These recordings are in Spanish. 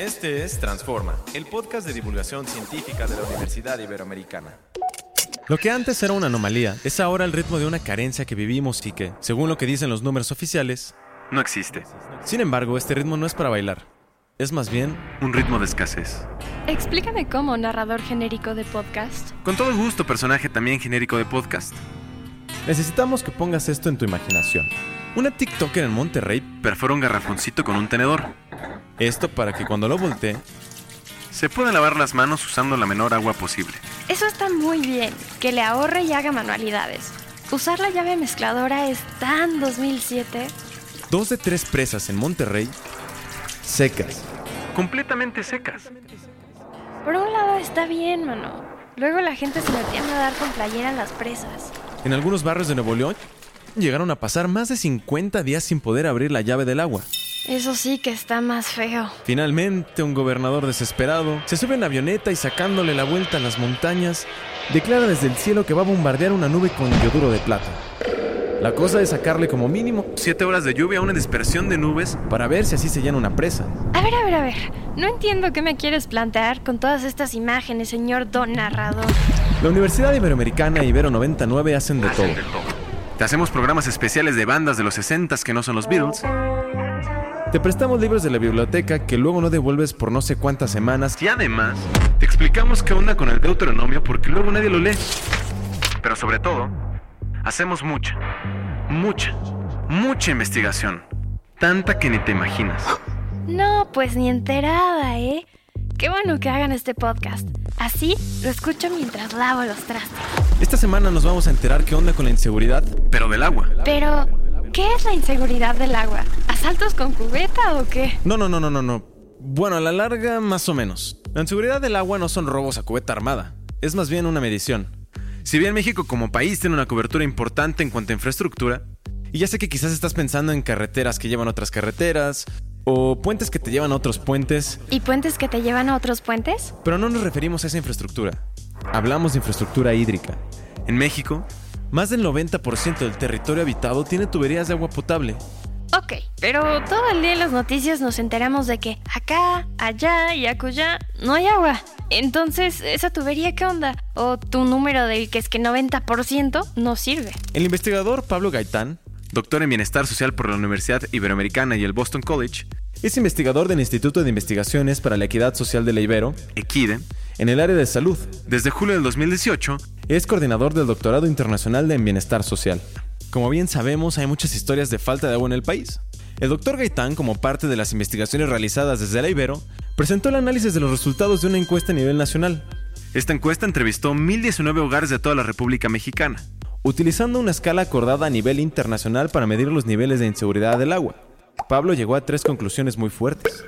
Este es Transforma, el podcast de divulgación científica de la Universidad Iberoamericana. Lo que antes era una anomalía es ahora el ritmo de una carencia que vivimos y que, según lo que dicen los números oficiales, no existe. Sin embargo, este ritmo no es para bailar. Es más bien un ritmo de escasez. Explícame cómo, narrador genérico de podcast. Con todo gusto, personaje también genérico de podcast. Necesitamos que pongas esto en tu imaginación. Una TikToker en Monterrey perfora un garrafoncito con un tenedor. Esto para que cuando lo voltee, se pueda lavar las manos usando la menor agua posible. Eso está muy bien, que le ahorre y haga manualidades. Usar la llave mezcladora es tan 2007. Dos de tres presas en Monterrey secas. Completamente secas. Por un lado está bien, mano. Luego la gente se metía a nadar con playera en las presas. En algunos barrios de Nuevo León llegaron a pasar más de 50 días sin poder abrir la llave del agua. Eso sí que está más feo. Finalmente, un gobernador desesperado se sube en la avioneta y sacándole la vuelta a las montañas, declara desde el cielo que va a bombardear una nube con yoduro de plata. La cosa es sacarle como mínimo 7 horas de lluvia a una dispersión de nubes para ver si así se llena una presa. A ver, a ver, a ver. No entiendo qué me quieres plantear con todas estas imágenes, señor don narrador. La Universidad Iberoamericana y Ibero 99 hacen de todo. Te hacemos programas especiales de bandas de los 60 que no son los Beatles. Te prestamos libros de la biblioteca que luego no devuelves por no sé cuántas semanas. Y además, te explicamos qué onda con el deuteronomio porque luego nadie lo lee. Pero sobre todo, hacemos mucha, mucha, mucha investigación. Tanta que ni te imaginas. No, pues ni enterada, ¿eh? Qué bueno que hagan este podcast. Así lo escucho mientras lavo los trastes. Esta semana nos vamos a enterar qué onda con la inseguridad, pero del agua. Pero, ¿qué es la inseguridad del agua? ¿Asaltos con cubeta o qué? No, no, no, no, no, no. Bueno, a la larga, más o menos. La inseguridad del agua no son robos a cubeta armada. Es más bien una medición. Si bien México como país tiene una cobertura importante en cuanto a infraestructura, y ya sé que quizás estás pensando en carreteras que llevan otras carreteras, o puentes que te llevan a otros puentes. ¿Y puentes que te llevan a otros puentes? Pero no nos referimos a esa infraestructura. Hablamos de infraestructura hídrica. En México, más del 90% del territorio habitado tiene tuberías de agua potable. Ok, pero todo el día en las noticias nos enteramos de que acá, allá y acullá no hay agua. Entonces, ¿esa tubería qué onda? ¿O tu número del que es que 90% no sirve? El investigador Pablo Gaitán, doctor en Bienestar Social por la Universidad Iberoamericana y el Boston College, es investigador del Instituto de Investigaciones para la Equidad Social de la Ibero, EQUIDE, en el área de salud. Desde julio del 2018, es coordinador del Doctorado Internacional en Bienestar Social. Como bien sabemos, hay muchas historias de falta de agua en el país. El doctor Gaitán, como parte de las investigaciones realizadas desde la Ibero, presentó el análisis de los resultados de una encuesta a nivel nacional. Esta encuesta entrevistó 1.019 hogares de toda la República Mexicana, utilizando una escala acordada a nivel internacional para medir los niveles de inseguridad del agua. Pablo llegó a tres conclusiones muy fuertes.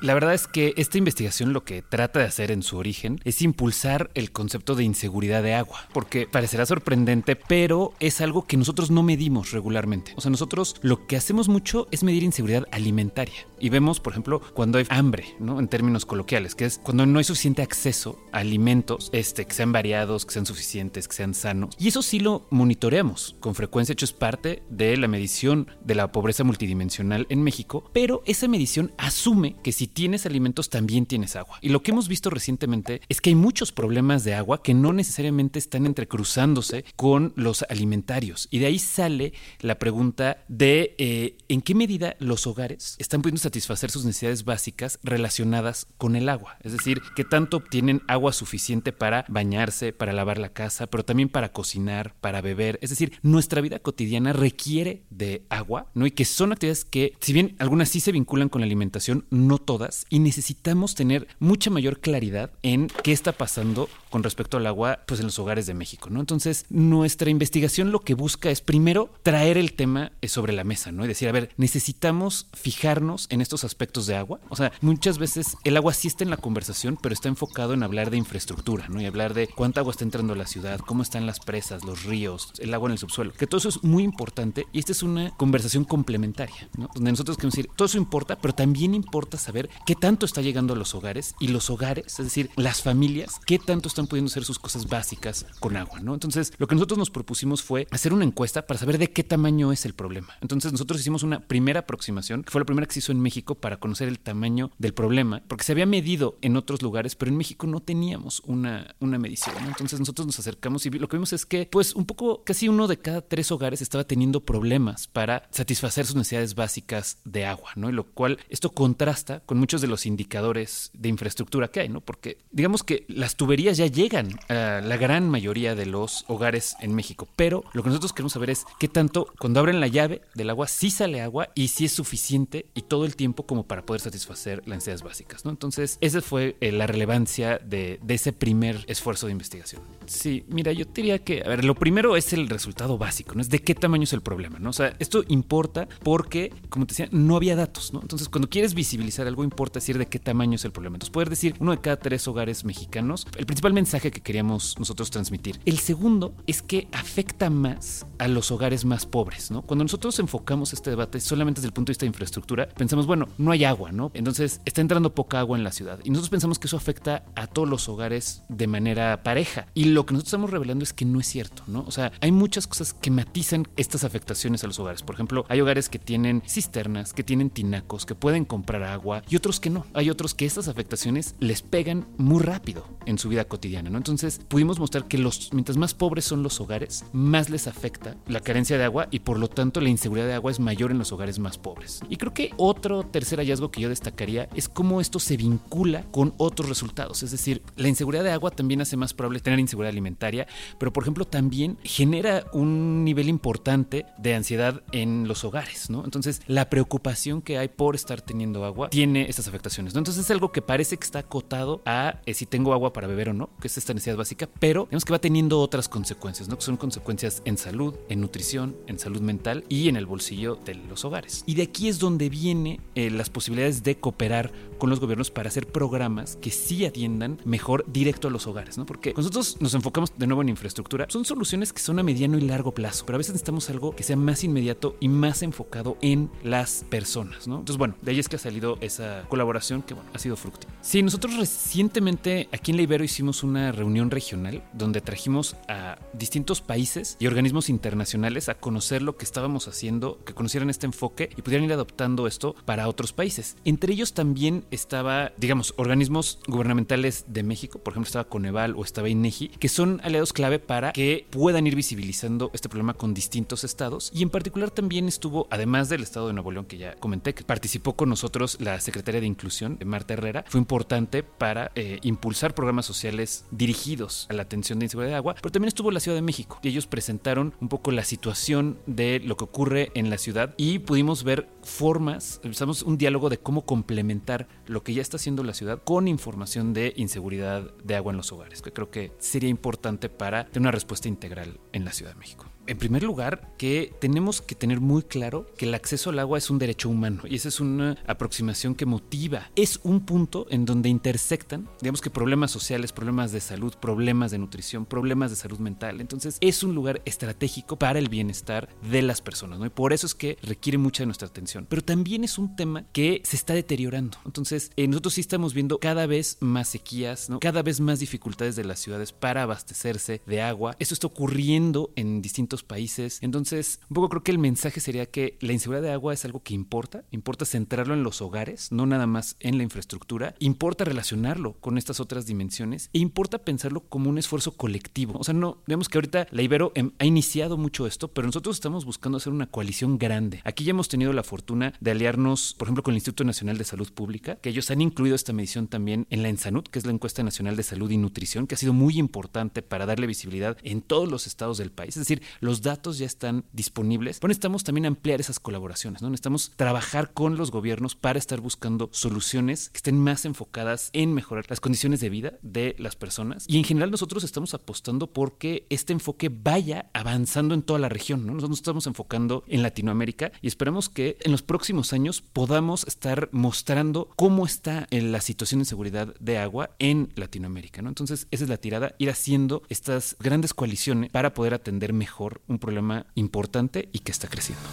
La verdad es que esta investigación lo que trata de hacer en su origen es impulsar el concepto de inseguridad de agua, porque parecerá sorprendente, pero es algo que nosotros no medimos regularmente. O sea, nosotros lo que hacemos mucho es medir inseguridad alimentaria. Y vemos, por ejemplo, cuando hay hambre, ¿no? En términos coloquiales, que es cuando no hay suficiente acceso a alimentos, este, que sean variados, que sean suficientes, que sean sanos. Y eso sí lo monitoreamos con frecuencia, hecho es parte de la medición de la pobreza multidimensional en México, pero esa medición asume que si tienes alimentos también tienes agua. Y lo que hemos visto recientemente es que hay muchos problemas de agua que no necesariamente están entrecruzándose con los alimentarios. Y de ahí sale la pregunta de eh, en qué medida los hogares están pudiendo satisfacer sus necesidades básicas relacionadas con el agua. Es decir, qué tanto obtienen agua suficiente para bañarse, para lavar la casa, pero también para cocinar, para beber. Es decir, nuestra vida cotidiana requiere de agua, ¿no? Y que son actividades que, si bien algunas sí se vinculan con la alimentación, no todas y necesitamos tener mucha mayor claridad en qué está pasando con respecto al agua pues en los hogares de México, ¿no? Entonces, nuestra investigación lo que busca es primero traer el tema eh, sobre la mesa, ¿no? Y decir, a ver, necesitamos fijarnos estos aspectos de agua. O sea, muchas veces el agua sí está en la conversación, pero está enfocado en hablar de infraestructura, ¿no? Y hablar de cuánta agua está entrando a la ciudad, cómo están las presas, los ríos, el agua en el subsuelo, que todo eso es muy importante y esta es una conversación complementaria, ¿no? Donde nosotros queremos decir, todo eso importa, pero también importa saber qué tanto está llegando a los hogares y los hogares, es decir, las familias, qué tanto están pudiendo hacer sus cosas básicas con agua, ¿no? Entonces, lo que nosotros nos propusimos fue hacer una encuesta para saber de qué tamaño es el problema. Entonces, nosotros hicimos una primera aproximación, que fue la primera que se hizo en México para conocer el tamaño del problema, porque se había medido en otros lugares, pero en México no teníamos una, una medición. Entonces nosotros nos acercamos y lo que vimos es que, pues, un poco, casi uno de cada tres hogares estaba teniendo problemas para satisfacer sus necesidades básicas de agua, ¿no? Y lo cual esto contrasta con muchos de los indicadores de infraestructura que hay, ¿no? Porque digamos que las tuberías ya llegan a la gran mayoría de los hogares en México, pero lo que nosotros queremos saber es qué tanto cuando abren la llave del agua sí sale agua y si es suficiente y todo el tiempo como para poder satisfacer las necesidades básicas, ¿no? Entonces, esa fue eh, la relevancia de, de ese primer esfuerzo de investigación. Sí, mira, yo diría que, a ver, lo primero es el resultado básico, ¿no? Es de qué tamaño es el problema, ¿no? O sea, esto importa porque, como te decía, no había datos, ¿no? Entonces, cuando quieres visibilizar algo, importa decir de qué tamaño es el problema. Entonces, poder decir uno de cada tres hogares mexicanos, el principal mensaje que queríamos nosotros transmitir. El segundo es que afecta más a los hogares más pobres, ¿no? Cuando nosotros enfocamos este debate solamente desde el punto de vista de infraestructura, pensamos, bueno, no hay agua, ¿no? Entonces, está entrando poca agua en la ciudad. Y nosotros pensamos que eso afecta a todos los hogares de manera pareja. Y lo que nosotros estamos revelando es que no es cierto, ¿no? O sea, hay muchas cosas que matizan estas afectaciones a los hogares. Por ejemplo, hay hogares que tienen cisternas, que tienen tinacos, que pueden comprar agua y otros que no. Hay otros que estas afectaciones les pegan muy rápido en su vida cotidiana, ¿no? Entonces, pudimos mostrar que los mientras más pobres son los hogares, más les afecta la carencia de agua y por lo tanto la inseguridad de agua es mayor en los hogares más pobres. Y creo que otro tercer hallazgo que yo destacaría es cómo esto se vincula con otros resultados, es decir, la inseguridad de agua también hace más probable tener inseguridad alimentaria pero por ejemplo también genera un nivel importante de ansiedad en los hogares, ¿no? Entonces la preocupación que hay por estar teniendo agua tiene estas afectaciones, ¿no? Entonces es algo que parece que está acotado a eh, si tengo agua para beber o no, que es esta necesidad básica, pero vemos que va teniendo otras consecuencias, ¿no? Que son consecuencias en salud, en nutrición, en salud mental y en el bolsillo de los hogares. Y de aquí es donde vienen eh, las posibilidades de cooperar con los gobiernos para hacer programas que sí atiendan mejor directo a los hogares, ¿no? Porque nosotros nos enfocamos de nuevo en infraestructura, son soluciones que son a mediano y largo plazo, pero a veces necesitamos algo que sea más inmediato y más enfocado en las personas, ¿no? Entonces, bueno, de ahí es que ha salido esa colaboración que, bueno, ha sido fructífera. Sí, nosotros recientemente aquí en La Ibero hicimos una reunión regional donde trajimos a distintos países y organismos internacionales a conocer lo que estábamos haciendo, que conocieran este enfoque y pudieran ir adoptando esto para otros países. Entre ellos también estaba, digamos, organismos gubernamentales de México, por ejemplo, estaba Coneval o estaba INEGI, que son aliados clave para que puedan ir visibilizando este problema con distintos estados. Y en particular también estuvo, además del estado de Nuevo León, que ya comenté, que participó con nosotros la secretaria de Inclusión, Marta Herrera, fue importante para eh, impulsar programas sociales dirigidos a la atención de inseguridad de agua, pero también estuvo la Ciudad de México y ellos presentaron un poco la situación de lo que ocurre en la ciudad y pudimos ver formas, empezamos un diálogo de cómo complementar lo que ya está haciendo la ciudad con información de inseguridad de agua en los hogares, que creo que sería importante para tener una respuesta integral en la Ciudad de México en primer lugar, que tenemos que tener muy claro que el acceso al agua es un derecho humano y esa es una aproximación que motiva. Es un punto en donde intersectan, digamos que problemas sociales, problemas de salud, problemas de nutrición, problemas de salud mental. Entonces, es un lugar estratégico para el bienestar de las personas, ¿no? Y por eso es que requiere mucha de nuestra atención. Pero también es un tema que se está deteriorando. Entonces, eh, nosotros sí estamos viendo cada vez más sequías, ¿no? Cada vez más dificultades de las ciudades para abastecerse de agua. Esto está ocurriendo en distintos países. Entonces, un poco creo que el mensaje sería que la inseguridad de agua es algo que importa, importa centrarlo en los hogares, no nada más en la infraestructura, importa relacionarlo con estas otras dimensiones e importa pensarlo como un esfuerzo colectivo. O sea, no, vemos que ahorita la Ibero em, ha iniciado mucho esto, pero nosotros estamos buscando hacer una coalición grande. Aquí ya hemos tenido la fortuna de aliarnos, por ejemplo, con el Instituto Nacional de Salud Pública, que ellos han incluido esta medición también en la ENSANUD, que es la encuesta nacional de salud y nutrición, que ha sido muy importante para darle visibilidad en todos los estados del país. Es decir, los datos ya están disponibles, pero necesitamos también ampliar esas colaboraciones, ¿no? Necesitamos trabajar con los gobiernos para estar buscando soluciones que estén más enfocadas en mejorar las condiciones de vida de las personas. Y en general nosotros estamos apostando porque este enfoque vaya avanzando en toda la región, ¿no? Nosotros estamos enfocando en Latinoamérica y esperamos que en los próximos años podamos estar mostrando cómo está en la situación de seguridad de agua en Latinoamérica, ¿no? Entonces, esa es la tirada, ir haciendo estas grandes coaliciones para poder atender mejor un problema importante y que está creciendo.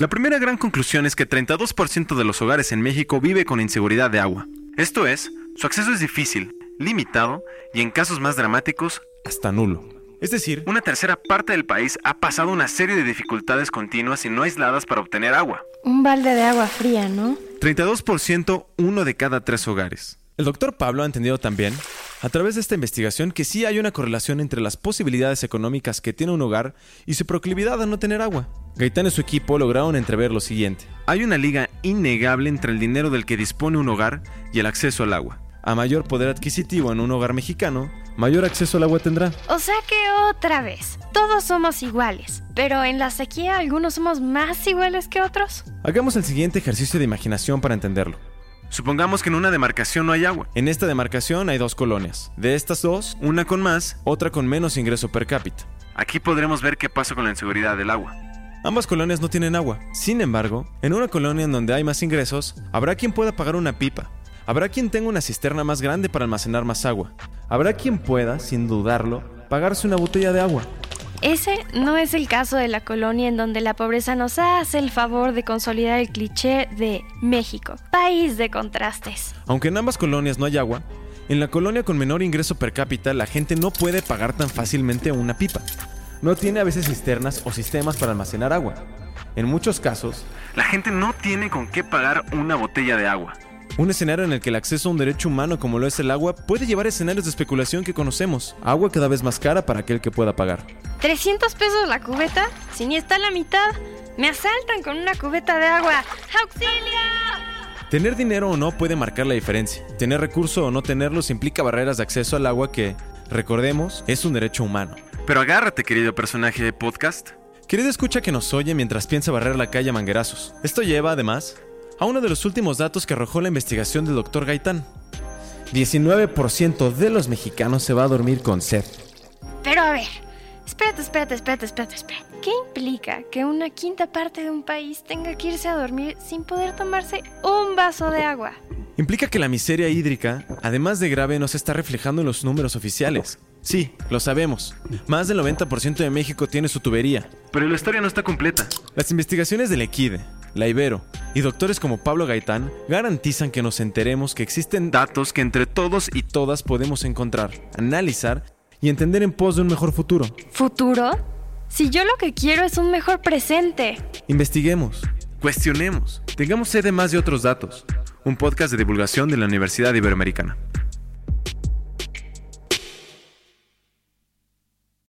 La primera gran conclusión es que 32% de los hogares en México vive con inseguridad de agua. Esto es, su acceso es difícil, limitado y en casos más dramáticos, hasta nulo. Es decir, una tercera parte del país ha pasado una serie de dificultades continuas y no aisladas para obtener agua. Un balde de agua fría, ¿no? 32% uno de cada tres hogares. El doctor Pablo ha entendido también, a través de esta investigación, que sí hay una correlación entre las posibilidades económicas que tiene un hogar y su proclividad a no tener agua. Gaitán y su equipo lograron entrever lo siguiente. Hay una liga innegable entre el dinero del que dispone un hogar y el acceso al agua. A mayor poder adquisitivo en un hogar mexicano, mayor acceso al agua tendrá. O sea que otra vez, todos somos iguales, pero en la sequía algunos somos más iguales que otros. Hagamos el siguiente ejercicio de imaginación para entenderlo. Supongamos que en una demarcación no hay agua. En esta demarcación hay dos colonias. De estas dos, una con más, otra con menos ingreso per cápita. Aquí podremos ver qué pasa con la inseguridad del agua. Ambas colonias no tienen agua. Sin embargo, en una colonia en donde hay más ingresos, habrá quien pueda pagar una pipa. Habrá quien tenga una cisterna más grande para almacenar más agua. Habrá quien pueda, sin dudarlo, pagarse una botella de agua. Ese no es el caso de la colonia en donde la pobreza nos hace el favor de consolidar el cliché de México, país de contrastes. Aunque en ambas colonias no hay agua, en la colonia con menor ingreso per cápita la gente no puede pagar tan fácilmente una pipa no tiene a veces cisternas o sistemas para almacenar agua. En muchos casos, la gente no tiene con qué pagar una botella de agua. Un escenario en el que el acceso a un derecho humano como lo es el agua puede llevar a escenarios de especulación que conocemos. Agua cada vez más cara para aquel que pueda pagar. ¿300 pesos la cubeta? Si ni está la mitad, me asaltan con una cubeta de agua. ¡Auxilio! Tener dinero o no puede marcar la diferencia. Tener recurso o no tenerlos implica barreras de acceso al agua que, recordemos, es un derecho humano. Pero agárrate, querido personaje de podcast. Querido escucha que nos oye mientras piensa barrer la calle a manguerazos. Esto lleva, además, a uno de los últimos datos que arrojó la investigación del doctor Gaitán. 19% de los mexicanos se va a dormir con sed. Pero a ver, espérate, espérate, espérate, espérate, espérate. ¿Qué implica que una quinta parte de un país tenga que irse a dormir sin poder tomarse un vaso de agua? Implica que la miseria hídrica, además de grave, no se está reflejando en los números oficiales. Sí, lo sabemos. Más del 90% de México tiene su tubería. Pero la historia no está completa. Las investigaciones del Equide, la Ibero y doctores como Pablo Gaitán garantizan que nos enteremos que existen datos que entre todos y todas podemos encontrar, analizar y entender en pos de un mejor futuro. ¿Futuro? Si yo lo que quiero es un mejor presente. Investiguemos, cuestionemos, tengamos sed de más de otros datos. Un podcast de divulgación de la Universidad Iberoamericana.